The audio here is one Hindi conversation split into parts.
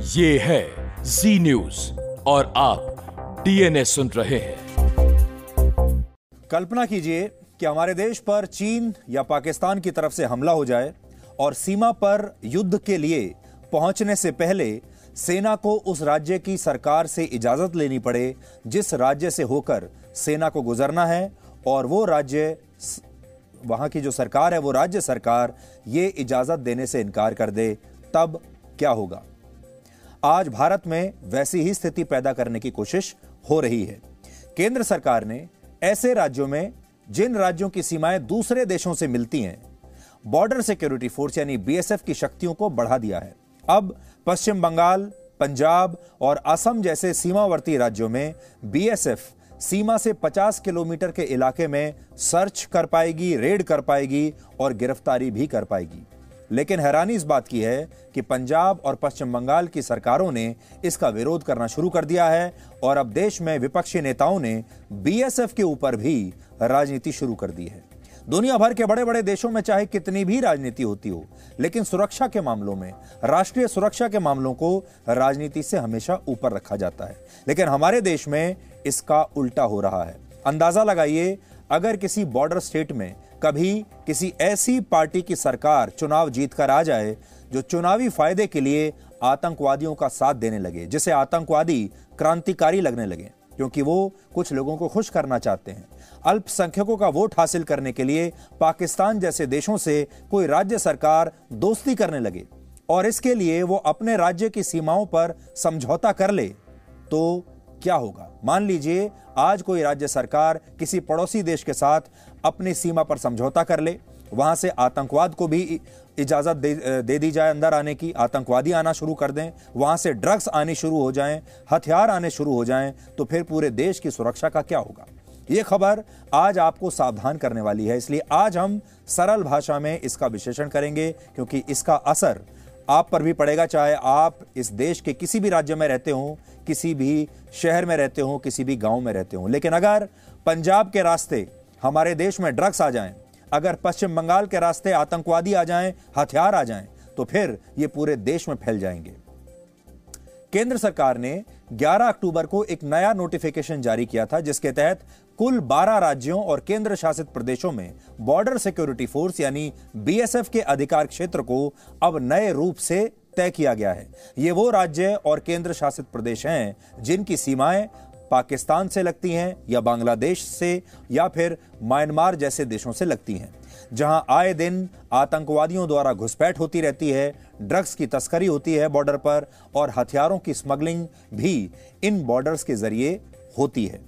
ये है जी न्यूज़ और आप डीएनए सुन रहे हैं। कल्पना कीजिए कि हमारे देश पर चीन या पाकिस्तान की तरफ़ से हमला हो जाए और सीमा पर युद्ध के लिए पहुँचने से पहले सेना को उस राज्य की सरकार से इजाज़त लेनी पड़े, जिस राज्य से होकर सेना को गुजरना है और वो राज्य वहाँ की जो सरकार है, वो राज्य सरकार ये इजाज़त देने से इनकार कर दे, तब क्या होगा? आज भारत में वैसी ही स्थिति पैदा करने की कोशिश हो रही है। केंद्र सरकार ने ऐसे राज्यों में, जिन राज्यों की सीमाएँ दूसरे देशों से मिलती हैं बॉर्डर सिक्योरिटी फोर्स यानी बीएसएफ की शक्तियों को बढ़ा दिया है। अब पश्चिम बंगाल, पंजाब और असम जैसे सीमावर्ती राज्यों में बीएसएफ सीमा से 50 किलोमीटर के इलाके में सर्च कर पाएगी रेड कर पाएगी और गिरफ्तारी भी कर पाएगी। लेकिन हैरानी इस बात की है कि पंजाब और पश्चिम बंगाल की सरकारों ने इसका विरोध करना शुरू कर दिया है और अब देश में विपक्षी नेताओं ने बीएसएफ के ऊपर भी राजनीति शुरू कर दी है। दुनिया भर के बड़े बड़े देशों में चाहे कितनी भी राजनीति होती हो, लेकिन सुरक्षा के मामलों में, राष्ट्रीय सुरक्षा के मामलों को राजनीति से हमेशा ऊपर रखा जाता है। लेकिन हमारे देश में इसका उल्टा हो रहा है। अंदाज़ा लगाइए, अगर किसी बॉर्डर स्टेट में कभी किसी ऐसी पार्टी की सरकार चुनाव जीतकर आ जाए जो चुनावी फ़ायदे के लिए आतंकवादियों का साथ देने लगे, जिसे आतंकवादी क्रांतिकारी लगने लगे, क्योंकि वो कुछ लोगों को खुश करना चाहते हैं। अल्पसंख्यकों का वोट हासिल करने के लिए पाकिस्तान जैसे देशों से कोई राज्य सरकार दोस्ती करने लगे और इसके लिए वो अपने राज्य की सीमाओं पर समझौता कर ले तो क्या होगा? मान लीजिए आज कोई राज्य सरकार किसी पड़ोसी देश के साथ अपनी सीमा पर समझौता कर ले वहाँ से आतंकवाद को भी इजाज़त दे, दे दी जाए अंदर आने की आतंकवादी आना शुरू कर दें वहाँ से ड्रग्स आने शुरू हो जाएँ हथियार आने शुरू हो जाएँ तो फिर पूरे देश की सुरक्षा का क्या होगा? यह खबर आज आपको सावधान करने वाली है इसलिए आज हम सरल भाषा में इसका विश्लेषण करेंगे क्योंकि इसका असर आप पर भी पड़ेगा चाहे आप इस देश के किसी भी राज्य में रहते हो किसी भी शहर में रहते हो, किसी भी गाँव में रहते हो। लेकिन अगर पंजाब के रास्ते हमारे देश में ड्रग्स आ जाएँ, अगर पश्चिम बंगाल के रास्ते आतंकवादी आ जाएँ, हथियार आ जाएँ तो फिर ये पूरे देश में फैल जाएँगे। केंद्र सरकार ने 11 अक्टूबर को एक नया नोटिफिकेशन जारी किया था, जिसके तहत कुल 12 राज्यों और केंद्र शासित प्रदेशों में बॉर्डर सिक्योरिटी फोर्स यानी बीएसएफ के अधिकार क्षेत्र को अब नए रूप से तय किया गया है। ये वो राज्य और केंद्र शासित प्रदेश हैं जिनकी सीमाएँ पाकिस्तान से लगती हैं या बांग्लादेश से या फिर म्यांमार जैसे देशों से लगती हैं। जहाँ आए दिन आतंकवादियों द्वारा घुसपैठ होती रहती है, ड्रग्स की तस्करी होती है बॉर्डर पर और हथियारों की स्मगलिंग भी इन बॉर्डर्स के ज़रिए होती है।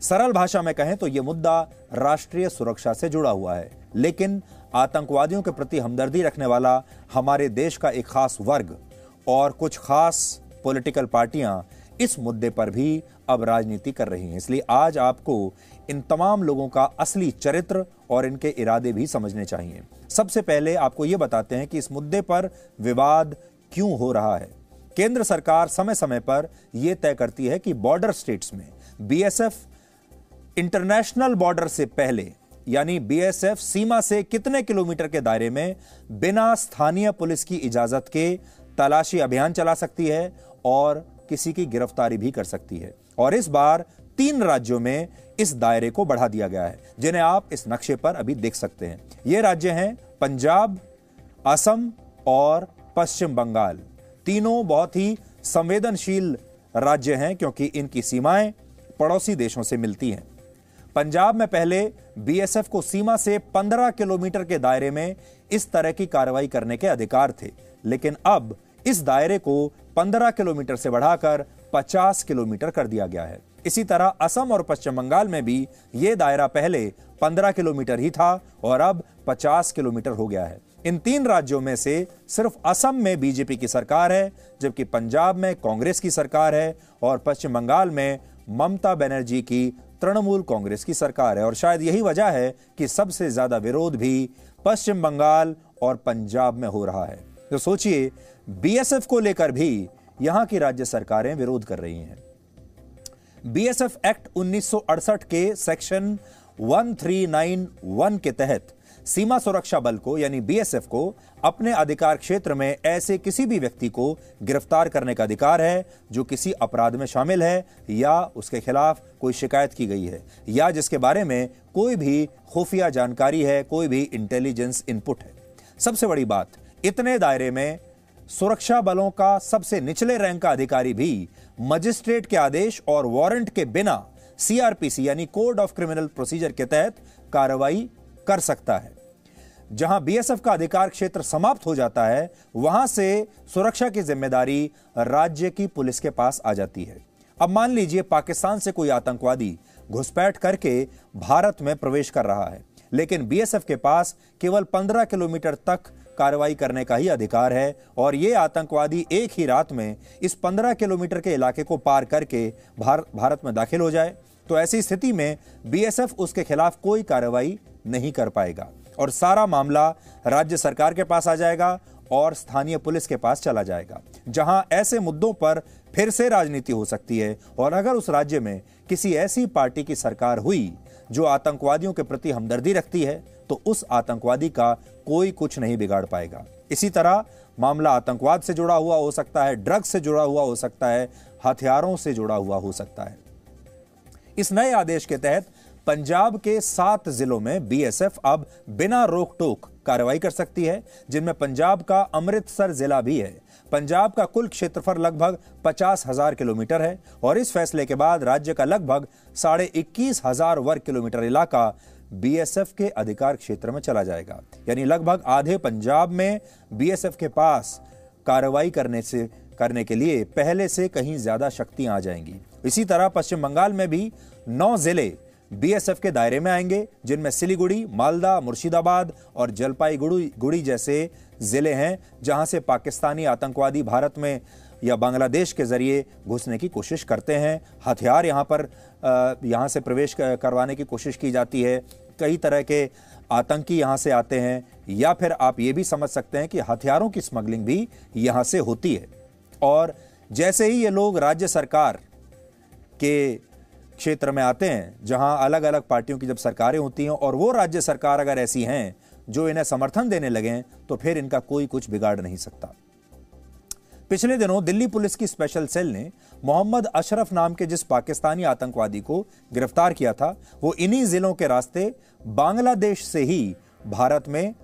सरल भाषा में कहें तो यह मुद्दा राष्ट्रीय सुरक्षा से जुड़ा हुआ है, लेकिन आतंकवादियों के प्रति हमदर्दी रखने वाला हमारे देश का एक खास वर्ग और कुछ खास पॉलिटिकल पार्टियाँ इस मुद्दे पर भी अब राजनीति कर रही हैं। इसलिए आज आपको इन तमाम लोगों का असली चरित्र और इनके इरादे भी समझने चाहिए। सबसे पहले आपको यह बताते हैं कि इस मुद्दे पर विवाद क्यों हो रहा है। केंद्र सरकार समय समय पर यह तय करती है कि बॉर्डर स्टेट्स में बीएसएफ इंटरनेशनल बॉर्डर से पहले यानी बीएसएफ सीमा से कितने किलोमीटर के दायरे में बिना स्थानीय पुलिस की इजाज़त के तलाशी अभियान चला सकती है और किसी की गिरफ्तारी भी कर सकती है। और इस बार तीन राज्यों में इस दायरे को बढ़ा दिया गया है, जिन्हें आप इस नक्शे पर अभी देख सकते हैं। ये राज्य हैं पंजाब, असम और पश्चिम बंगाल। तीनों बहुत ही संवेदनशील राज्य हैं, क्योंकि इनकी सीमाएँ पड़ोसी देशों से मिलती हैं। पंजाब में पहले बीएसएफ को सीमा से 15 किलोमीटर के दायरे में इस तरह की कार्रवाई करने के अधिकार थे। लेकिन अब इस दायरे को 15 किलोमीटर से बढ़ाकर 50 किलोमीटर कर दिया गया है। इसी तरह असम और पश्चिम बंगाल में भी यह दायरा पहले 15 किलोमीटर ही था और अब 50 किलोमीटर हो गया है। इन तीन राज्यों में से सिर्फ़ असम में बीजेपी की सरकार है, जबकि पंजाब में कांग्रेस की सरकार है और पश्चिम बंगाल में ममता बनर्जी की तृणमूल कांग्रेस की सरकार है और शायद यही वजह है कि सबसे ज़्यादा विरोध भी पश्चिम बंगाल और पंजाब में हो रहा है। तो सोचिए, बीएसएफ को लेकर भी यहाँ की राज्य सरकारें विरोध कर रही हैं। बीएसएफ एक्ट 1968 के सेक्शन 1391 के तहत सीमा सुरक्षा बल को, यानी बीएसएफ को, अपने अधिकार क्षेत्र में ऐसे किसी भी व्यक्ति को गिरफ़्तार करने का अधिकार है, जो किसी अपराध में शामिल है, या उसके खिलाफ कोई शिकायत की गई है, या जिसके बारे में कोई भी खुफिया जानकारी है, कोई भी इंटेलिजेंस इनपुट है। सबसे बड़ी बात, इतने दायरे में सुरक्षा बलों का सबसे निचले रैंक का अधिकारी भी मजिस्ट्रेट के आदेश और वारंट के बिना सीआरपीसी यानी कोड ऑफ़ क्रिमिनल प्रोसीजर के तहत कार्रवाई कर सकता है। जहाँ बीएसएफ का अधिकार क्षेत्र समाप्त हो जाता है वहाँ से सुरक्षा की ज़िम्मेदारी राज्य की पुलिस के पास आ जाती है। अब मान लीजिए पाकिस्तान से कोई आतंकवादी घुसपैठ करके भारत में प्रवेश कर रहा है लेकिन बीएसएफ के पास केवल 15 किलोमीटर तक कार्रवाई करने का ही अधिकार है और ये आतंकवादी एक ही रात में इस 15 किलोमीटर के इलाके को पार करके भार, भारत में दाखिल हो जाए तो ऐसी स्थिति में बीएसएफ उसके खिलाफ कोई कार्रवाई नहीं कर पाएगा। और सारा मामला राज्य सरकार के पास आ जाएगा और स्थानीय पुलिस के पास चला जाएगा। जहाँ ऐसे मुद्दों पर फिर से राजनीति हो सकती है और अगर उस राज्य में किसी ऐसी पार्टी की सरकार हुई जो आतंकवादियों के प्रति हमदर्दी रखती है तो उस आतंकवादी का कोई कुछ नहीं बिगाड़ पाएगा। इसी तरह मामला आतंकवाद से जुड़ा हुआ हो सकता है, ड्रग्स से जुड़ा हुआ हो सकता है, हथियारों से जुड़ा हुआ हो सकता है। इस नए आदेश के तहत पंजाब के सात जिलों में बीएसएफ अब बिना रोक टोक कार्रवाई कर सकती है, जिनमें पंजाब का अमृतसर जिला भी है। पंजाब का कुल क्षेत्रफल लगभग पचास हज़ार किलोमीटर है और इस फैसले के बाद राज्य का लगभग साढ़े इक्कीस हज़ार वर्ग किलोमीटर इलाका बीएसएफ के अधिकार क्षेत्र में चला जाएगा। यानी लगभग आधे पंजाब में बीएसएफ के पास कार्रवाई करने से, करने के लिए पहले से कहीं ज़्यादा शक्तियाँ आ जाएँगी। इसी तरह पश्चिम बंगाल में भी नौ ज़िले बीएसएफ के दायरे में आएँगे, जिनमें सिलीगुड़ी, मालदा, मुर्शिदाबाद और जलपाईगुड़ी, गुड़ी जैसे ज़िले हैं, जहाँ से पाकिस्तानी आतंकवादी भारत में या बांग्लादेश के ज़रिए घुसने की कोशिश करते हैं। हथियार यहाँ पर यहाँ से प्रवेश करवाने की कोशिश की जाती है। कई तरह के आतंकी यहाँ से आते हैं, या फिर आप ये भी समझ सकते हैं कि हथियारों की स्मगलिंग भी यहाँ से होती है। और जैसे ही ये लोग राज्य सरकार के क्षेत्र में आते हैं, जहाँ अलग अलग पार्टियों की जब सरकारें होती हैं और वो राज्य सरकार अगर ऐसी हैं, जो इन्हें समर्थन देने लगे तो फिर इनका कोई कुछ बिगाड़ नहीं सकता। पिछले दिनों दिल्ली पुलिस की स्पेशल सेल ने मोहम्मद अशरफ नाम के जिस पाकिस्तानी आतंकवादी को गिरफ़्तार किया था, वो इन्हीं जिलों के रास्ते बांग्लादेश से ही भारत में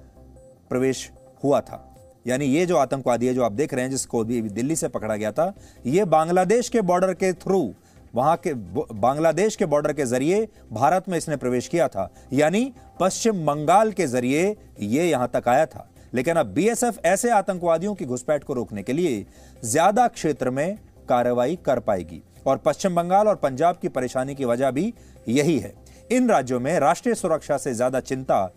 प्रवेश हुआ था। यानी ये जो आतंकवादी है जो आप देख रहे हैं, जिसको भी दिल्ली से पकड़ा गया था, ये बांग्लादेश के बॉर्डर के थ्रू वहाँ के बांग्लादेश के बॉर्डर के ज़रिए भारत में इसने प्रवेश किया था। यानी पश्चिम बंगाल के ज़रिए ये यहाँ तक आया था। लेकिन अब बीएसएफ ऐसे आतंकवादियों की घुसपैठ को रोकने के लिए ज़्यादा क्षेत्र में कार्रवाई कर पाएगी। और पश्चिम बंगाल और पंजाब की परेशानी की वजह भी यही है। इन राज्यों में राष्ट्रीय सुरक्षा से ज़्यादा चिंता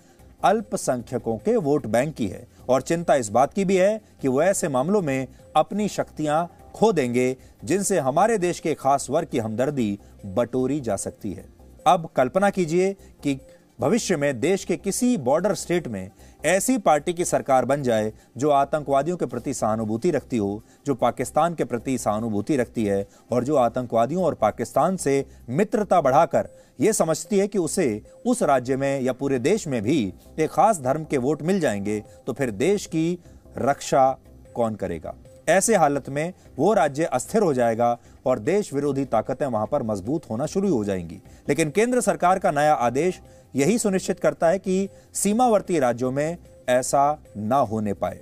अल्पसंख्यकों के वोट बैंक की है। और चिंता इस बात की भी है कि वो ऐसे मामलों में अपनी शक्तियाँ खो देंगे, जिनसे हमारे देश के खास वर्ग की हमदर्दी बटोरी जा सकती है। अब कल्पना कीजिए कि भविष्य में देश के किसी बॉर्डर स्टेट में ऐसी पार्टी की सरकार बन जाए, जो आतंकवादियों के प्रति सहानुभूति रखती हो, जो पाकिस्तान के प्रति सहानुभूति रखती है, और जो आतंकवादियों और पाकिस्तान से मित्रता बढ़ाकर यह समझती है कि उसे उस राज्य में या पूरे देश में भी एक खास धर्म के वोट मिल जाएँगे तो फिर देश की रक्षा कौन करेगा? ऐसे हालत में वो राज्य अस्थिर हो जाएगा और देश विरोधी ताकतें वहाँ पर मज़बूत होना शुरू हो जाएँगी। लेकिन केंद्र सरकार का नया आदेश यही सुनिश्चित करता है कि सीमावर्ती राज्यों में ऐसा ना होने पाए।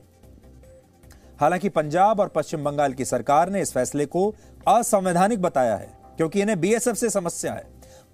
हालाँकि पंजाब और पश्चिम बंगाल की सरकार ने इस फैसले को असंवैधानिक बताया है, क्योंकि इन्हें बीएसएफ से समस्या है।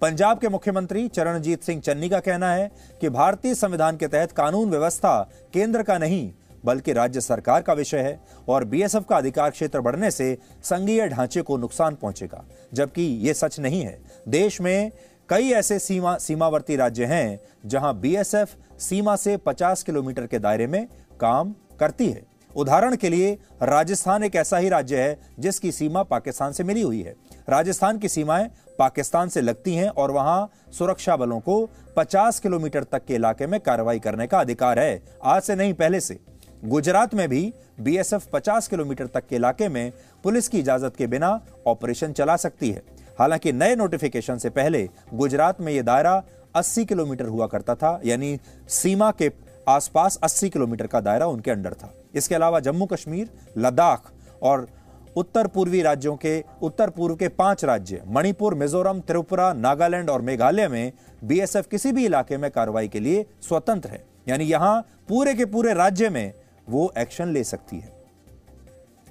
पंजाब के मुख्यमंत्री चरणजीत सिंह चन्नी का कहना है कि भारतीय संविधान के तहत कानून व्यवस्था केंद्र का नहीं बल्कि राज्य सरकार का विषय है और बीएसएफ का अधिकार क्षेत्र बढ़ने से संघीय ढांचे को नुकसान पहुंचेगा। जबकि यह सच नहीं है। देश में कई ऐसे सीमा, सीमावर्ती राज्य हैं जहाँ बीएसएफ सीमा से 50 किलोमीटर के दायरे में काम करती है। उदाहरण के लिए, राजस्थान एक ऐसा ही राज्य है जिसकी सीमा पाकिस्तान से मिली हुई है। राजस्थान की सीमाएँ पाकिस्तान से लगती हैं और वहाँ सुरक्षा बलों को 50 किलोमीटर तक के इलाके में कार्रवाई करने का अधिकार है। आज से नहीं पहले से। गुजरात में भी बीएसएफ 50 किलोमीटर तक के इलाके में पुलिस की इजाज़त के बिना ऑपरेशन चला सकती है। हालाँकि नए नोटिफिकेशन से पहले गुजरात में यह दायरा 80 किलोमीटर हुआ करता था, यानी सीमा के आसपास 80 किलोमीटर का दायरा उनके अंडर था। इसके अलावा जम्मू कश्मीर, लद्दाख और उत्तर पूर्वी राज्यों के उत्तर पूर्व के पाँच राज्य, मणिपुर, मिजोरम, त्रिपुरा, नागालैंड और मेघालय में बीएसएफ किसी भी इलाके में कार्रवाई के लिए स्वतंत्र है। यानी यहाँ पूरे के पूरे राज्य में वो एक्शन ले सकती है।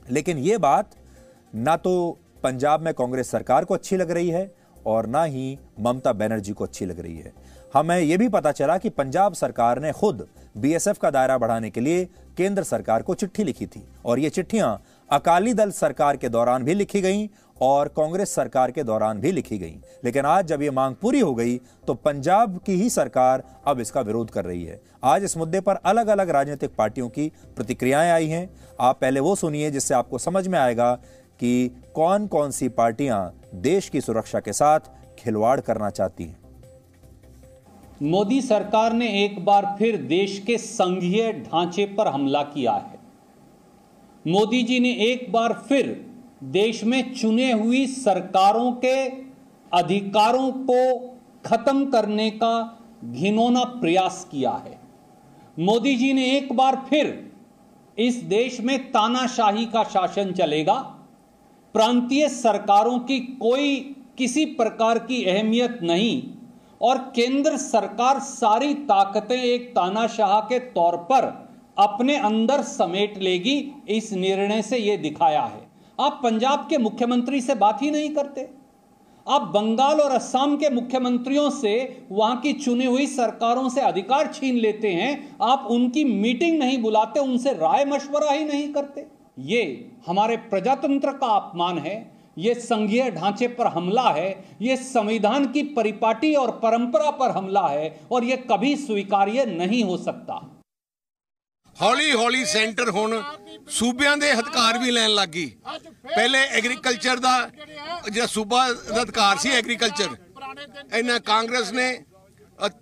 लेकिन ये बात ना तो पंजाब में कांग्रेस सरकार को अच्छी लग रही है और ना ही ममता बनर्जी को अच्छी लग रही है। हमें यह भी पता चला कि पंजाब सरकार ने खुद बीएसएफ का दायरा बढ़ाने के लिए केंद्र सरकार को चिट्ठी लिखी थी और ये चिट्ठियाँ अकाली दल सरकार के दौरान भी लिखी गई और कांग्रेस सरकार के दौरान भी लिखी गई। लेकिन आज जब यह मांग पूरी हो गई तो पंजाब की ही सरकार अब इसका विरोध कर रही है। आज इस मुद्दे पर अलग अलग राजनीतिक पार्टियों की प्रतिक्रियाएँ आई हैं। आप पहले वो सुनिए, जिससे आपको समझ में आएगा कि कौन कौन सी पार्टियाँ देश की सुरक्षा के साथ खिलवाड़ करना चाहती हैं। मोदी सरकार ने एक बार फिर देश के संघीय ढांचे पर हमला किया है। मोदी जी ने एक बार फिर देश में चुने हुई सरकारों के अधिकारों को खत्म करने का घिनौना प्रयास किया है। मोदी जी ने एक बार फिर इस देश में तानाशाही का शासन चलेगा। प्रांतीय सरकारों की कोई किसी प्रकार की अहमियत नहीं और केंद्र सरकार सारी ताकतें एक तानाशाह के तौर पर अपने अंदर समेट लेगी, इस निर्णय से यह दिखाया है। आप पंजाब के मुख्यमंत्री से बात ही नहीं करते। आप बंगाल और असम के मुख्यमंत्रियों से वहाँ की चुनी हुई सरकारों से अधिकार छीन लेते हैं, आप उनकी मीटिंग नहीं बुलाते, उनसे राय मशवरा ही नहीं करते। ये हमारे प्रजातंत्र का अपमान है, ये संघीय ढांचे पर हमला है, ये संविधान की परिपाटी और परंपरा पर हमला है, और ये कभी स्वीकार्य नहीं हो सकता। ਹੌਲੀ ਹੌਲੀ ਸੈਂਟਰ ਹੁਣ ਸੂਬਿਆਂ ਦੇ ਅਧਿਕਾਰ ਵੀ ਲੈਣ ਲੱਗੀ ਪਹਿਲੇ ਐਗਰੀਕਲਚਰ ਦਾ ਜਿਹੜਾ ਸੂਬਾ ਦਾ ਅਧਿਕਾਰ ਸੀ ਐਗਰੀਕਲਚਰ ਇਹਨਾਂ ਕਾਂਗਰਸ ਨੇ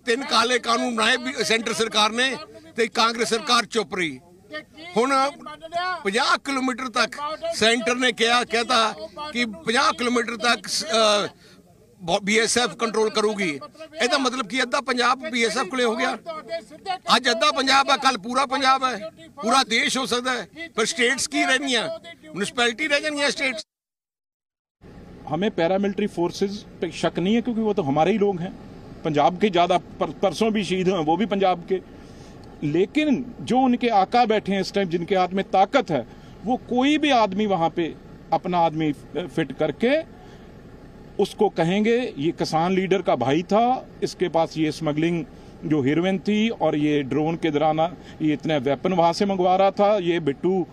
ਤਿੰਨ ਕਾਲੇ ਕਾਨੂੰਨ ਬਣਾਏ ਸੈਂਟਰ ਸਰਕਾਰ ਨੇ ਤੇ ਕਾਂਗਰਸ ਸਰਕਾਰ ਚੁੱਪ ਰਹੀ। ਹੁਣ 50 ਕਿਲੋਮੀਟਰ ਤੱਕ ਸੈਂਟਰ ਨੇ ਕਿਹਾ, ਕਹਤਾ ਕਿ 50 ਕਿਲੋਮੀਟਰ ਤੱਕ ਬੀਐਸਐਫ ਕੰਟਰੋਲ ਕਰੂਗੀ ਇਹਦਾ ਮਤਲਬ ਕੀ ਅੱਧਾ ਪੰਜਾਬ ਬੀਐਸਐਫ ਕੋਲੇ ਹੋ ਗਿਆ ਅੱਜ ਅੱਧਾ ਪੰਜਾਬ ਹੈ ਕੱਲ ਪੂਰਾ ਪੰਜਾਬ ਹੈ पूरा देश हो सकता है पर स्टेट्स की रहनी है म्यूनिसपैलिटी रह जानी है स्टेट्स हमें पैरामिलिट्री फोर्सेस पे शक नहीं है क्योंकि वो तो हमारे ही लोग हैं पंजाब के ज्यादा पर, परसों भी शहीद हुए वो भी पंजाब के लेकिन जो उनके आका बैठे हैं इस टाइम जिनके हाथ में ताकत है वो कोई भी आदमी वहां पे अपना आदमी फिट करके उसको कहेंगे, ये किसान लीडर का भाई था, इसके पास ये स्मगलिंग जो हीरोइन थी और ये ड्रोन के दौरान ये इतने वेपन वहाँ से मंगवा रहा था, ये बिट्टू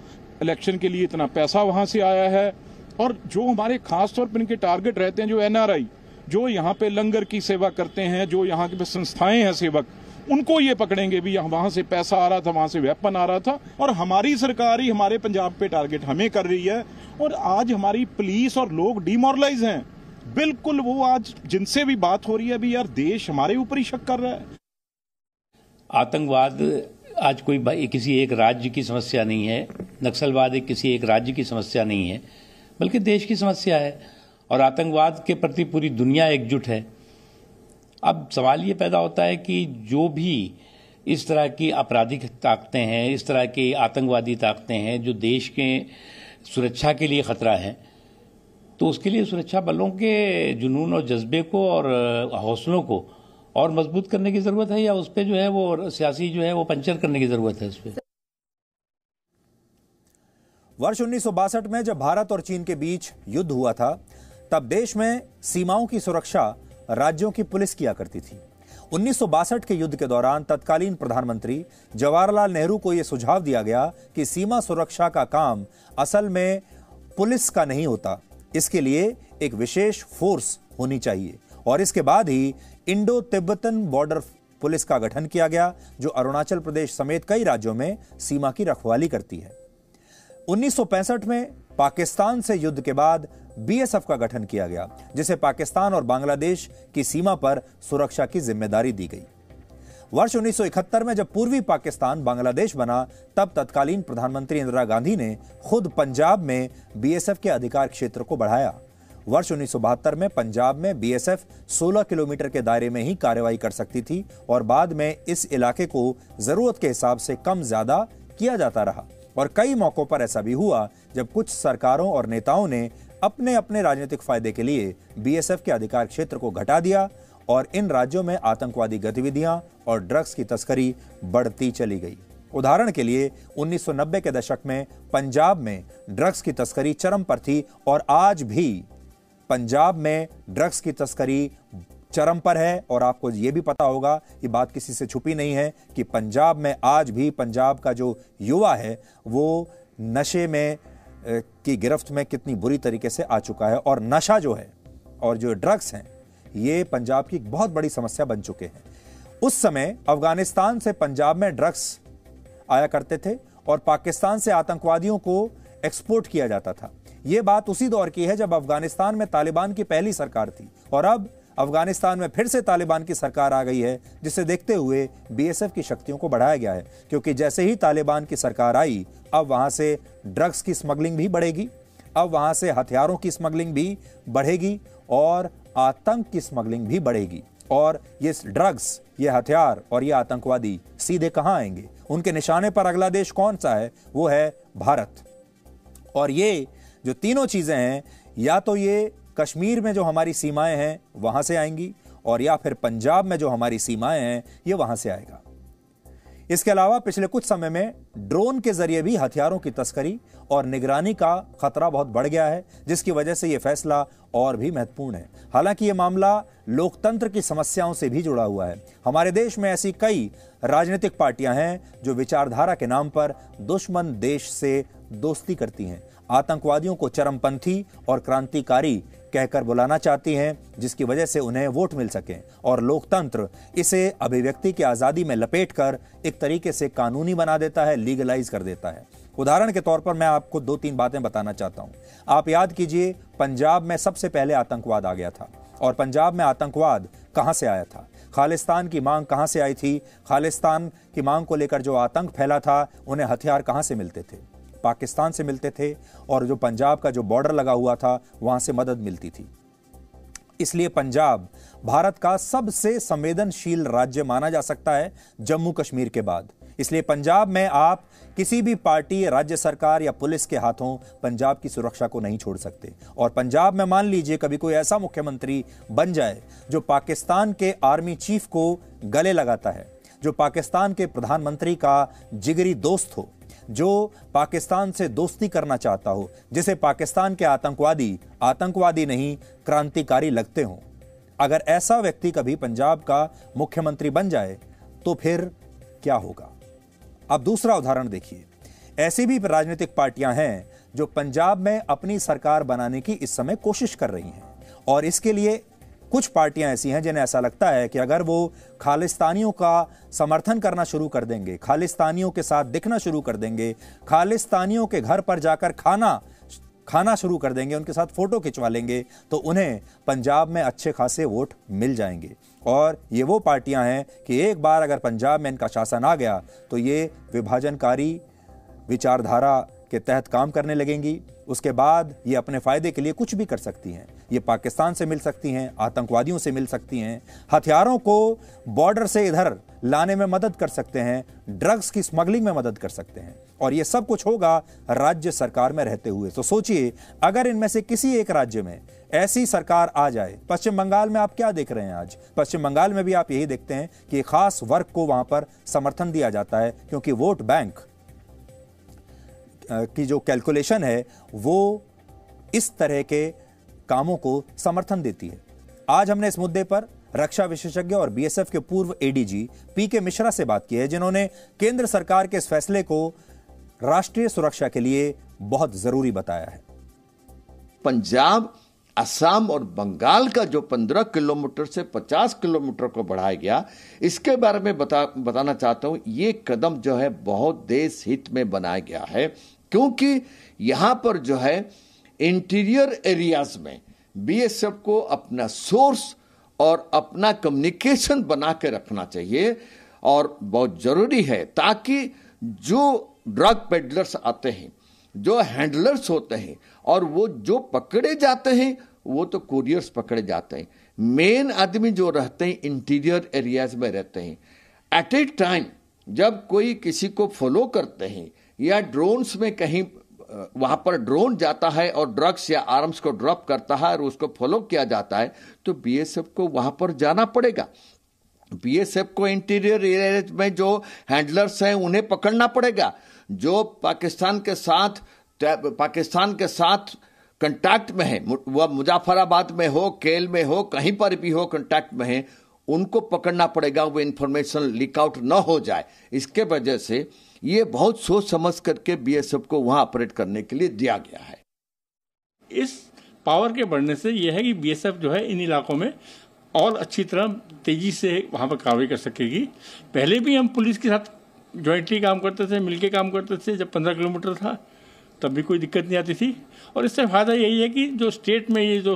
इलेक्शन के लिए इतना पैसा वहाँ से आया है। और जो हमारे खास तौर पर इनके टारगेट रहते हैं, जो एनआरआई जो यहाँ पे लंगर की सेवा करते हैं, जो यहाँ की संस्थाएँ हैं सेवक, उनको ये पकड़ेंगे भी वहाँ से पैसा आ रहा था, वहाँ से वेपन आ रहा था। और हमारी सरकार ही, हमारे पंजाब पे टारगेट हमें कर रही है। और आज हमारी पुलिस और लोग डिमोरलाइज हैं। बिल्कुल वो आज जिनसे भी बात हो रही है अभी, यार, देश हमारे ऊपर ही शक कर रहा है। आतंकवाद आज कोई किसी एक राज्य की समस्या नहीं है। नक्सलवाद एक किसी एक राज्य की समस्या नहीं है, बल्कि देश की समस्या है। और आतंकवाद के प्रति पूरी दुनिया एकजुट है। अब सवाल ये पैदा होता है कि जो भी इस तरह की आपराधिक ताकतें हैं, इस तरह की आतंकवादी ताकतें हैं, जो देश के सुरक्षा के लिए खतरा है तो उसके लिए सुरक्षा बलों के जुनून और जज्बे को और हौसलों को और मज़बूत करने की ज़रूरत है या उस पर जो है वो सियासी जो है वो पंचर करने की ज़रूरत है उस पर वर्ष उन्नीस सौ बासठ में जब भारत और चीन के बीच युद्ध हुआ था, तब देश में सीमाओं की सुरक्षा राज्यों की पुलिस किया करती थी। उन्नीस सौ बासठ के युद्ध के दौरान तत्कालीन प्रधानमंत्री जवाहरलाल नेहरू को यह सुझाव दिया गया कि सीमा सुरक्षा का काम असल में पुलिस का नहीं होता। इसके लिए एक विशेष फोर्स होनी चाहिए। और इसके बाद ही इंडो तिब्बतन बॉर्डर पुलिस का गठन किया गया, जो अरुणाचल प्रदेश समेत कई राज्यों में सीमा की रखवाली करती है। 1965 में पाकिस्तान से युद्ध के बाद बीएसएफ का गठन किया गया, जिसे पाकिस्तान और बांग्लादेश की सीमा पर सुरक्षा की ज़िम्मेदारी दी गई। वर्ष 1971 में जब पूर्वी पाकिस्तान बांग्लादेश बना, तब तत्कालीन प्रधानमंत्री इंदिरा गांधी ने खुद पंजाब में बीएसएफ के अधिकार क्षेत्र को बढ़ाया। वर्ष उन्नीस में पंजाब में बीएसएफ 16 किलोमीटर के दायरे में ही कार्रवाई कर सकती थी और बाद में इस इलाके को ज़रूरत के हिसाब से कम ज़्यादा किया जाता रहा। और कई मौकों पर ऐसा भी हुआ, जब कुछ सरकारों और नेताओं ने अपने अपने राजनीतिक फ़ायदे के लिए बीएसएफ के अधिकार क्षेत्र को घटा दिया और इन राज्यों में आतंकवादी गतिविधियाँ और ड्रग्स की तस्करी बढ़ती चली गई। उदाहरण के लिए 1990 के दशक में पंजाब में ड्रग्स की तस्करी चरम पर थी और आज भी पंजाब में ड्रग्स की तस्करी चरम पर है और आपको यह भी पता होगा ये बात किसी से छुपी नहीं है कि पंजाब में आज भी पंजाब का जो युवा है, वो नशे में की गिरफ्त में कितनी बुरी तरीके से आ चुका है और नशा जो है और जो ड्रग्स हैं ये पंजाब की एक बहुत बड़ी समस्या बन चुके हैं। उस समय अफ़गानिस्तान से पंजाब में ड्रग्स आया करते थे और पाकिस्तान से आतंकवादियों को एक्सपोर्ट किया जाता था। यह बात उसी दौर की है जब अफ़गानिस्तान में तालिबान की पहली सरकार थी और अब अफ़गानिस्तान में फिर से तालिबान की सरकार आ गई है, जिसे देखते हुए बीएसएफ की शक्तियों को बढ़ाया गया है, क्योंकि जैसे ही तालिबान की सरकार आई, अब वहाँ से ड्रग्स की स्मगलिंग भी बढ़ेगी, अब वहाँ से हथियारों की स्मगलिंग भी बढ़ेगी और आतंक की स्मगलिंग भी बढ़ेगी। और ये ड्रग्स, ये हथियार और ये आतंकवादी सीधे कहाँ आएँगे? उनके निशाने पर अगला देश कौन सा है? वो है भारत। और ये जो तीनों चीज़ें हैं, या तो ये कश्मीर में जो हमारी सीमाएँ हैं, वहाँ से आएँगी, और या फिर पंजाब में जो हमारी सीमाएँ हैं, ये वहाँ से आएगा। इसके अलावा पिछले कुछ समय में ड्रोन के ज़रिए भी हथियारों की तस्करी और निगरानी का खतरा बहुत बढ़ गया है, जिसकी वजह से यह फैसला और भी महत्वपूर्ण है। हालाँकि यह मामला लोकतंत्र की समस्याओं से भी जुड़ा हुआ है। हमारे देश में ऐसी कई राजनीतिक पार्टियाँ हैं जो विचारधारा के नाम पर दुश्मन देश से दोस्ती करती हैं। आतंकवादियों को चरमपंथी और क्रांतिकारी कहकर बुलाना चाहती हैं, जिसकी वजह से उन्हें वोट मिल सके। और लोकतंत्र इसे अभिव्यक्ति की आज़ादी में लपेट कर एक तरीके से कानूनी बना देता है लीगलाइज कर देता है। उदाहरण के तौर पर मैं आपको दो तीन बातें बताना चाहता हूँ। आप याद कीजिए, पंजाब में सबसे पहले आतंकवाद आ गया था। और पंजाब में आतंकवाद कहाँ से आया था? खालिस्तान की मांग कहाँ से आई थी? खालिस्तान की मांग को लेकर जो आतंक फैला था, उन्हें हथियार कहाँ से मिलते थे? पाकिस्तान से मिलते थे और जो पंजाब का जो बॉर्डर लगा हुआ था, वहाँ से मदद मिलती थी। इसलिए पंजाब, भारत का सबसे संवेदनशील राज्य माना जा सकता है जम्मू कश्मीर के बाद। इसलिए पंजाब में आप किसी भी पार्टी, राज्य सरकार या पुलिस के हाथों पंजाब की सुरक्षा को नहीं छोड़ सकते। और पंजाब में मान लीजिए कभी कोई ऐसा मुख्यमंत्री बन जाए जो पाकिस्तान के आर्मी चीफ को गले लगाता है, जो पाकिस्तान के प्रधानमंत्री का जिगरी दोस्त हो। जो पाकिस्तान से दोस्ती करना चाहता हो, जिसे पाकिस्तान के आतंकवादी आतंकवादी नहीं, क्रांतिकारी लगते हो। अगर ऐसा व्यक्ति कभी पंजाब का मुख्यमंत्री बन जाए तो फिर क्या होगा? अब दूसरा उदाहरण देखिए। ऐसी भी राजनीतिक पार्टियाँ हैं जो पंजाब में अपनी सरकार बनाने की इस समय कोशिश कर रही हैं और इसके लिए कुछ पार्टियाँ ऐसी हैं जिन्हें ऐसा लगता है कि अगर वो खालिस्तानियों का समर्थन करना शुरू कर देंगे, खालिस्तानियों के साथ दिखना शुरू कर देंगे, खालिस्तानियों के घर पर जाकर खाना खाना शुरू कर देंगे, उनके साथ फ़ोटो खिंचवा लेंगे तो उन्हें पंजाब में अच्छे खासे वोट मिल जाएँगे। और ये वो पार्टियाँ हैं कि एक बार अगर पंजाब में इनका शासन आ गया तो ये विभाजनकारी विचारधारा के तहत काम करने लगेंगी। उसके बाद ये अपने फ़ायदे के लिए कुछ भी कर सकती हैं। ये पाकिस्तान से मिल सकती हैं, आतंकवादियों से मिल सकती हैं। हथियारों को बॉर्डर से इधर लाने में मदद कर सकते हैं, ड्रग्स की स्मगलिंग में मदद कर सकते हैं। और ये सब कुछ होगा राज्य सरकार में रहते हुए। तो सोचिए, अगर इनमें से किसी एक राज्य में ऐसी सरकार आ जाए, पश्चिम बंगाल में आप क्या देख रहे हैं आज? पश्चिम बंगाल में भी आप यही देखते हैं कि खास वर्ग को वहाँ पर समर्थन दिया जाता है, क्योंकि वोट बैंक की जो कैलकुलेशन है, वो इस तरह के कामों को समर्थन देती है। आज हमने इस मुद्दे पर रक्षा विशेषज्ञ और बीएसएफ के पूर्व एडीजी पी के मिश्रा से बात की है, जिन्होंने केंद्र सरकार के इस फैसले को राष्ट्रीय सुरक्षा के लिए बहुत ज़रूरी बताया है। पंजाब, असम और बंगाल का जो 15 किलोमीटर से 50 किलोमीटर को बढ़ाया गया, इसके बारे में बता, बताना चाहता हूँ, ये कदम जो है बहुत देश हित में बनाया गया है, क्योंकि यहाँ पर जो है इंटीरियर एरियाज़ में बीएसएफ को अपना सोर्स और अपना कम्युनिकेशन बना के रखना चाहिए और बहुत ज़रूरी है ताकि जो ड्रग पेडलर्स आते हैं, जो हैंडलर्स होते हैं और वो जो पकड़े जाते हैं, वो तो कुरियर्स पकड़े जाते हैं। मेन आदमी जो रहते हैं इंटीरियर एरियाज़ में रहते हैं। एट ए टाइम जब कोई किसी को फॉलो करते हैं या ड्रोन्स में कहीं वहाँ पर ड्रोन जाता है और ड्रग्स या आर्म्स को ड्रॉप करता है और उसको फॉलो किया जाता है तो बीएसएफ को वहाँ पर जाना पड़ेगा। बीएसएफ को इंटीरियर एरिया में जो हैंडलर्स हैं, उन्हें पकड़ना पड़ेगा। जो पाकिस्तान के साथ, पाकिस्तान के साथ कंटैक्ट में है, वह मुजाफराबाद में हो, केल में हो, कहीं पर भी हो कंटैक्ट में है, उनको पकड़ना पड़ेगा। वो इंफॉर्मेशन लीक आउट न हो जाए। इसके वजह से ये बहुत सोच समझ करके बीएसएफ को वहाँ ऑपरेट करने के लिए दिया गया है। इस पावर के बढ़ने से यह है कि बीएसएफ जो है इन इलाकों में और अच्छी तरह तेज़ी से वहाँ पर कार्रवाई कर सकेगी। पहले भी हम पुलिस के साथ ज्वाइंटली काम करते थे, मिलके काम करते थे, जब पंद्रह किलोमीटर था, तब भी कोई दिक्कत नहीं आती थी। और इससे फ़ायदा यही है कि जो स्टेट में ये जो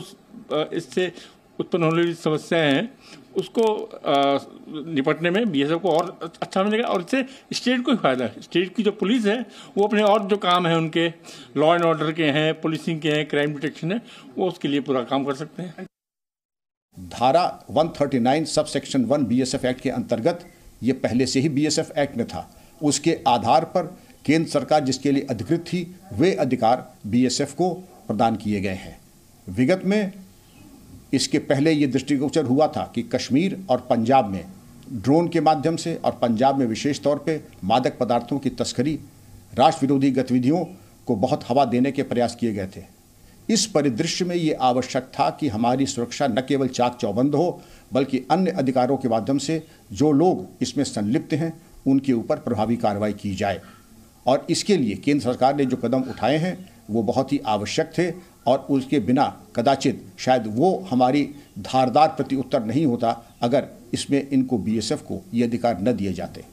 इससे उत्पन्न होने वाली समस्याएँ हैं उसको निपटने में बीएसएफ को और अच्छा मिलेगा और इससे स्टेट को ही फ़ायदा है। स्टेट की जो पुलिस है, वो अपने और जो काम है उनके लॉ एंड ऑर्डर के हैं पुलिसिंग के हैं क्राइम डिटेक्शन है, वो उसके लिए पूरा काम कर सकते हैं। धारा 139 sub section one BSF act के अंतर्गत, ये पहले से ही बीएसएफ एक्ट में था। उसके आधार पर केंद्र सरकार जिसके लिए अधिकृत थी, वे अधिकार बीएसएफ को प्रदान किए गए हैं। विगत में इसके पहले ये दृष्टिगोचर हुआ था कि कश्मीर और पंजाब में ड्रोन के माध्यम से और पंजाब में विशेष तौर पे मादक पदार्थों की तस्करी राष्ट्र विरोधी गतिविधियों को बहुत हवा देने के प्रयास किए गए थे। इस परिदृश्य में ये आवश्यक था कि हमारी सुरक्षा न केवल चाक चौबंद हो, बल्कि अन्य अधिकारों के माध्यम से जो लोग इसमें संलिप्त हैं, उनके ऊपर प्रभावी कार्रवाई की जाए। और इसके लिए केंद्र सरकार ने जो कदम उठाए हैं, वो बहुत ही आवश्यक थे और उसके बिना कदाचित शायद वो हमारी धारदार प्रति उत्तर नहीं होता, अगर इसमें इनको बीएसएफ को ये अधिकार न दिए जाते।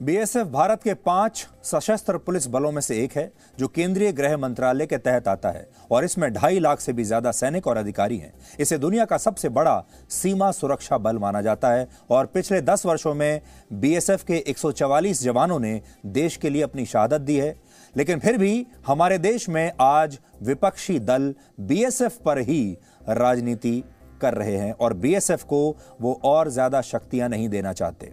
बीएसएफ भारत के पाँच सशस्त्र पुलिस बलों में से एक है, जो केंद्रीय गृह मंत्रालय के तहत आता है, और इसमें ढाई लाख से भी ज़्यादा सैनिक और अधिकारी हैं। इसे दुनिया का सबसे बड़ा सीमा सुरक्षा बल माना जाता है, और पिछले दस वर्षों में बीएसएफ के 144 जवानों ने देश के लिए अपनी शहादत दी है। लेकिन फिर भी हमारे देश में आज विपक्षी दल बीएसएफ पर ही राजनीति कर रहे हैं और बीएसएफ को वो और ज़्यादा शक्तियाँ नहीं देना चाहते।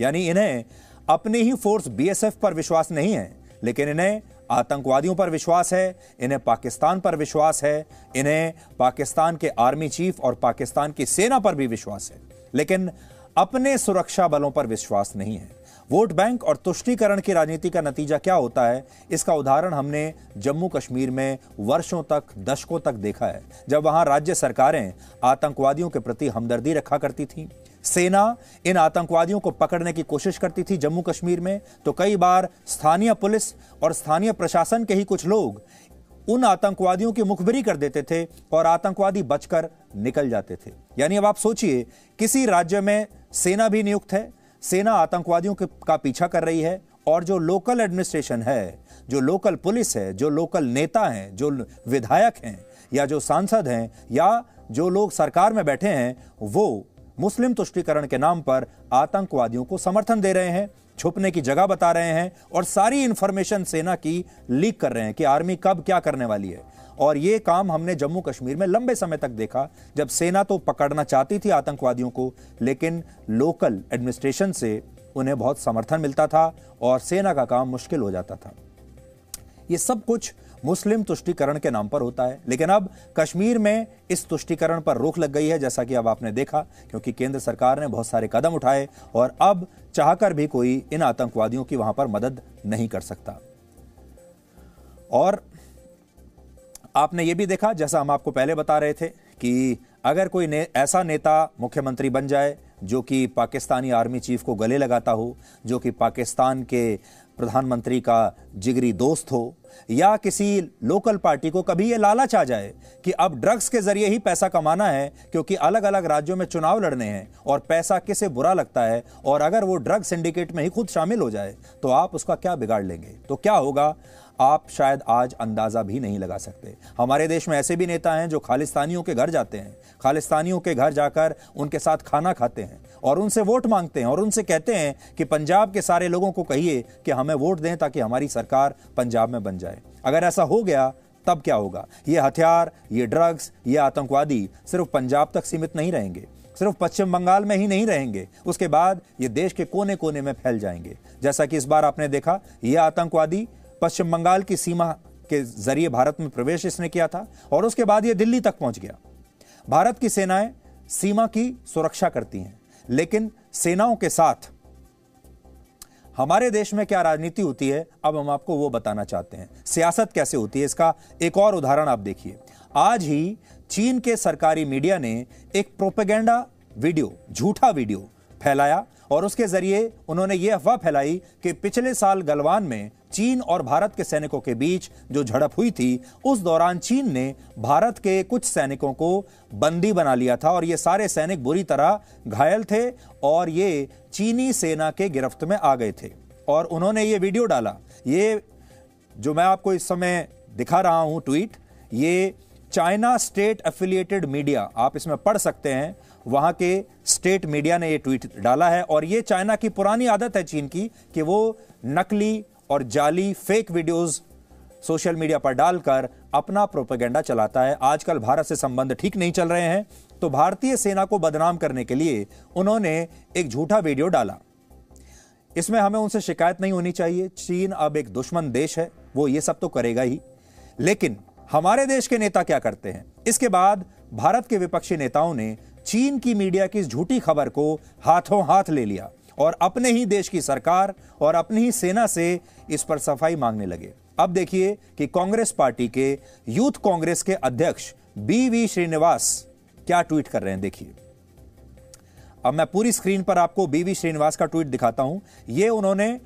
यानी इन्हें अपनी ही फोर्स बीएसएफ पर विश्वास नहीं है, लेकिन इन्हें आतंकवादियों पर विश्वास है, इन्हें पाकिस्तान पर विश्वास है, इन्हें पाकिस्तान के आर्मी चीफ और पाकिस्तान की सेना पर भी विश्वास है। लेकिन अपने सुरक्षा बलों पर विश्वास नहीं है। वोट बैंक और तुष्टीकरण की राजनीति का नतीजा क्या होता है? इसका उदाहरण हमने जम्मू कश्मीर में वर्षों तक, दशकों तक देखा है। जब वहाँ राज्य सरकारें आतंकवादियों के प्रति हमदर्दी रखा करती थी, सेना इन आतंकवादियों को पकड़ने की कोशिश करती थी जम्मू कश्मीर में तो कई बार स्थानीय पुलिस और स्थानीय प्रशासन के ही कुछ लोग उन आतंकवादियों की मुखबिरी कर देते थे और आतंकवादी बचकर निकल जाते थे। यानी अब आप सोचिए, किसी राज्य में सेना भी नियुक्त है सेना आतंकवादियों का पीछा कर रही है और जो लोकल एडमिनिस्ट्रेशन है, जो लोकल पुलिस है, जो लोकल नेता हैं, जो विधायक हैं, या जो सांसद हैं, या जो लोग सरकार में बैठे हैं, वो मुस्लिम तुष्टिकरण के नाम पर आतंकवादियों को समर्थन दे रहे हैं, छुपने की जगह बता रहे हैं और सारी इंफॉर्मेशन सेना की लीक कर रहे हैं कि आर्मी कब क्या करने वाली है। और यह काम हमने जम्मू कश्मीर में लंबे समय तक देखा, जब सेना तो पकड़ना चाहती थी आतंकवादियों को, लेकिन लोकल एडमिनिस्ट्रेशन से उन्हें बहुत समर्थन मिलता था और सेना का काम मुश्किल हो जाता था। ये सब कुछ मुस्लिम तुष्टिकरण के नाम पर होता है, लेकिन अब कश्मीर में इस तुष्टिकरण पर रोक लग गई है, जैसा कि अब आपने देखा, क्योंकि केंद्र सरकार ने बहुत सारे कदम उठाए और अब चाहकर भी कोई इन आतंकवादियों की वहाँ पर मदद नहीं कर सकता। और आपने ये भी देखा जैसा हम आपको पहले बता रहे थे कि अगर कोई ने, ऐसा नेता मुख्यमंत्री बन जाए जो कि पाकिस्तानी आर्मी चीफ को गले लगाता हो जो कि पाकिस्तान के प्रधानमंत्री का जिगरी दोस्त हो या किसी लोकल पार्टी को कभी ये लालच आ जाए कि अब ड्रग्स के ज़रिए ही पैसा कमाना है क्योंकि अलग अलग राज्यों में चुनाव लड़ने हैं और पैसा किसे बुरा लगता है और अगर वो ड्रग सिंडिकेट में ही खुद शामिल हो जाए तो आप उसका क्या बिगाड़ लेंगे? तो क्या होगा? आप शायद आज अंदाज़ा भी नहीं लगा सकते। हमारे देश में ऐसे भी नेता हैं जो खालिस्तानियों के घर जाते हैं। खालिस्तानियों के घर जाकर उनके साथ खाना खाते हैं और उनसे वोट मांगते हैं और उनसे कहते हैं कि पंजाब के सारे लोगों को कहिए कि हमें वोट दें ताकि हमारी सरकार पंजाब में बन जाए। अगर ऐसा हो गया, तब क्या होगा? ये हथियार, ये ड्रग्स, ये आतंकवादी सिर्फ़ पंजाब तक सीमित नहीं रहेंगे। सिर्फ़ पश्चिम बंगाल में ही नहीं रहेंगे। उसके बाद ये देश के कोने कोने में फैल जाएँगे। जैसा कि इस बार आपने देखा, ये आतंकवादी पश्चिम बंगाल की सीमा के ज़रिए भारत में प्रवेश इसने किया था और उसके बाद यह दिल्ली तक पहुँच गया। भारत की सेनाएँ सीमा की सुरक्षा करती हैं, लेकिन सेनाओं के साथ हमारे देश में क्या राजनीति होती है, अब हम आपको वो बताना चाहते हैं। सियासत कैसे होती है, इसका एक और उदाहरण आप देखिए। आज ही चीन के सरकारी मीडिया ने एक प्रोपेगेंडा वीडियो, झूठा वीडियो फैलाया और उसके ज़रिए उन्होंने ये अफवाह फैलाई कि पिछले साल गलवान में चीन और भारत के सैनिकों के बीच जो झड़प हुई थी, उस दौरान चीन ने भारत के कुछ सैनिकों को बंदी बना लिया था और ये सारे सैनिक बुरी तरह घायल थे और ये चीनी सेना के गिरफ्त में आ गए थे। और उन्होंने ये वीडियो डाला। ये जो मैं आपको इस समय दिखा रहा हूँ ट्वीट, ये चाइना स्टेट एफिलिएटेड मीडिया, आप इसमें पढ़ सकते हैं। वहाँ के स्टेट मीडिया ने ये ट्वीट डाला है और ये चाइना की पुरानी आदत है चीन की कि वो नकली और जाली फेक वीडियोस सोशल मीडिया पर डालकर अपना प्रोपेगेंडा चलाता है। आजकल भारत से संबंध ठीक नहीं चल रहे हैं तो भारतीय सेना को बदनाम करने के लिए उन्होंने एक झूठा वीडियो डाला। इसमें हमें उनसे शिकायत नहीं होनी चाहिए। चीन अब एक दुश्मन देश है, वो ये सब तो करेगा ही। लेकिन हमारे देश के नेता क्या करते हैं? इसके बाद भारत के विपक्षी नेताओं ने चीन की मीडिया की इस झूठी खबर को हाथों हाथ ले लिया और अपने ही देश की सरकार और अपनी ही सेना से इस पर सफ़ाई मांगने लगे। अब देखिए कि कांग्रेस पार्टी के यूथ कांग्रेस के अध्यक्ष बी वी श्रीनिवास क्या ट्वीट कर रहे हैं, देखिए। अब मैं पूरी स्क्रीन पर आपको बीवी श्रीनिवास का ट्वीट दिखाता हूँ। यह उन्होंने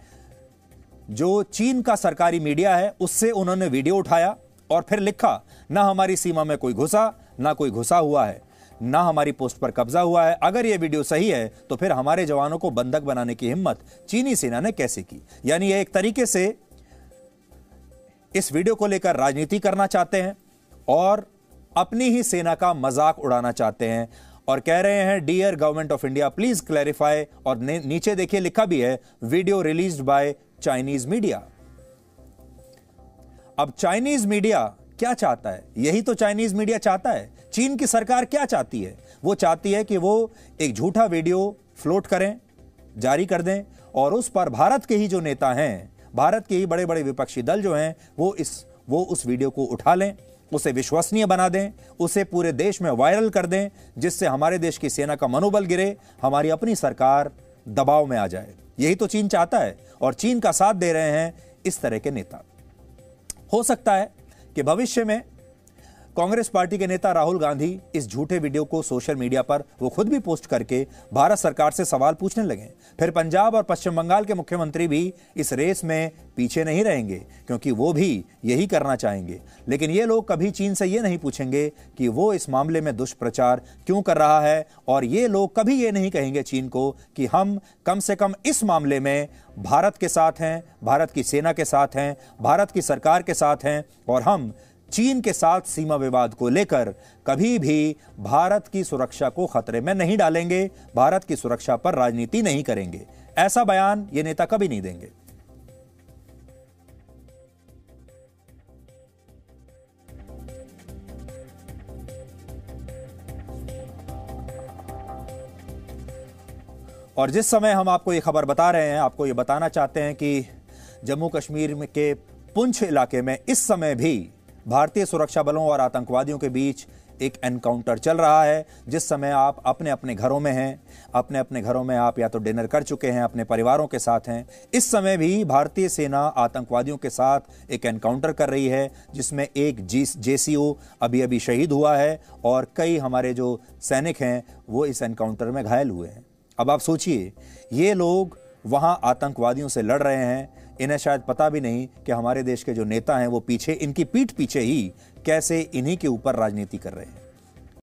जो चीन का सरकारी मीडिया है, उससे उन्होंने वीडियो उठाया और फिर लिखा, ना हमारी सीमा में कोई घुसा, ना कोई घुसा हुआ है। ना हमारी पोस्ट पर कब्जा हुआ है। अगर यह वीडियो सही है तो फिर हमारे जवानों को बंधक बनाने की हिम्मत चीनी सेना ने कैसे की? यानी यह एक तरीके से इस वीडियो को लेकर राजनीति करना चाहते हैं और अपनी ही सेना का मज़ाक उड़ाना चाहते हैं और कह रहे हैं dear government of India please clarify और नीचे देखिए लिखा भी है video release by Chinese media अब चाइनीज़ मीडिया क्या चाहता है? यही तो चाइनीज़ मीडिया चाहता है। चीन की सरकार क्या चाहती है? वो चाहती है कि वो एक झूठा वीडियो फ्लोट करें, जारी कर दें, और उस पर भारत के ही जो नेता हैं, भारत के ही बड़े बड़े विपक्षी दल जो हैं, वो इस, वो उस वीडियो को उठा लें, उसे विश्वसनीय बना दें, उसे पूरे देश में वायरल कर दें, जिससे हमारे देश की सेना का मनोबल गिरे, हमारी अपनी सरकार दबाव में आ जाए। यही तो चीन चाहता है, और चीन का साथ दे रहे हैं इस तरह के नेता। हो सकता है कि भविष्य में कांग्रेस पार्टी के नेता राहुल गांधी इस झूठे वीडियो को सोशल मीडिया पर वो खुद भी पोस्ट करके भारत सरकार से सवाल पूछने लगे। फिर पंजाब और पश्चिम बंगाल के मुख्यमंत्री भी इस रेस में पीछे नहीं रहेंगे, क्योंकि वो भी यही करना चाहेंगे। लेकिन ये लोग कभी चीन से ये नहीं पूछेंगे कि वो इस मामले में दुष्प्रचार क्यों कर रहा है, और ये लोग कभी ये नहीं कहेंगे चीन को कि हम कम से कम इस मामले में भारत के साथ हैं, भारत की सेना के साथ हैं, भारत की सरकार के साथ हैं, और हम चीन के साथ सीमा विवाद को लेकर कभी भी भारत की सुरक्षा को खतरे में नहीं डालेंगे, भारत की सुरक्षा पर राजनीति नहीं करेंगे। ऐसा बयान ये नेता कभी नहीं देंगे। और जिस समय हम आपको ये खबर बता रहे हैं, आपको ये बताना चाहते हैं कि जम्मू कश्मीर के पुंछ इलाके में इस समय भी भारतीय सुरक्षा बलों और आतंकवादियों के बीच एक एनकाउंटर चल रहा है, जिस समय आप अपने अपने घरों में हैं। अपने अपने घरों में आप या तो डिनर कर चुके हैं, अपने परिवारों के साथ हैं। इस समय भी भारतीय सेना आतंकवादियों के साथ एक एनकाउंटर कर रही है, जिसमें एक जी जेसीओ अभी अभी शहीद हुआ है और कई हमारे जो सैनिक हैं, वो इस एनकाउंटर में घायल हुए हैं। अब आप सोचिए, ये लोग वहाँ आतंकवादियों से लड़ रहे हैं इन्हें शायद पता भी नहीं कि हमारे देश के जो नेता हैं, वो पीछे, इनकी पीठ पीछे ही कैसे इन्हीं के ऊपर राजनीति कर रहे हैं।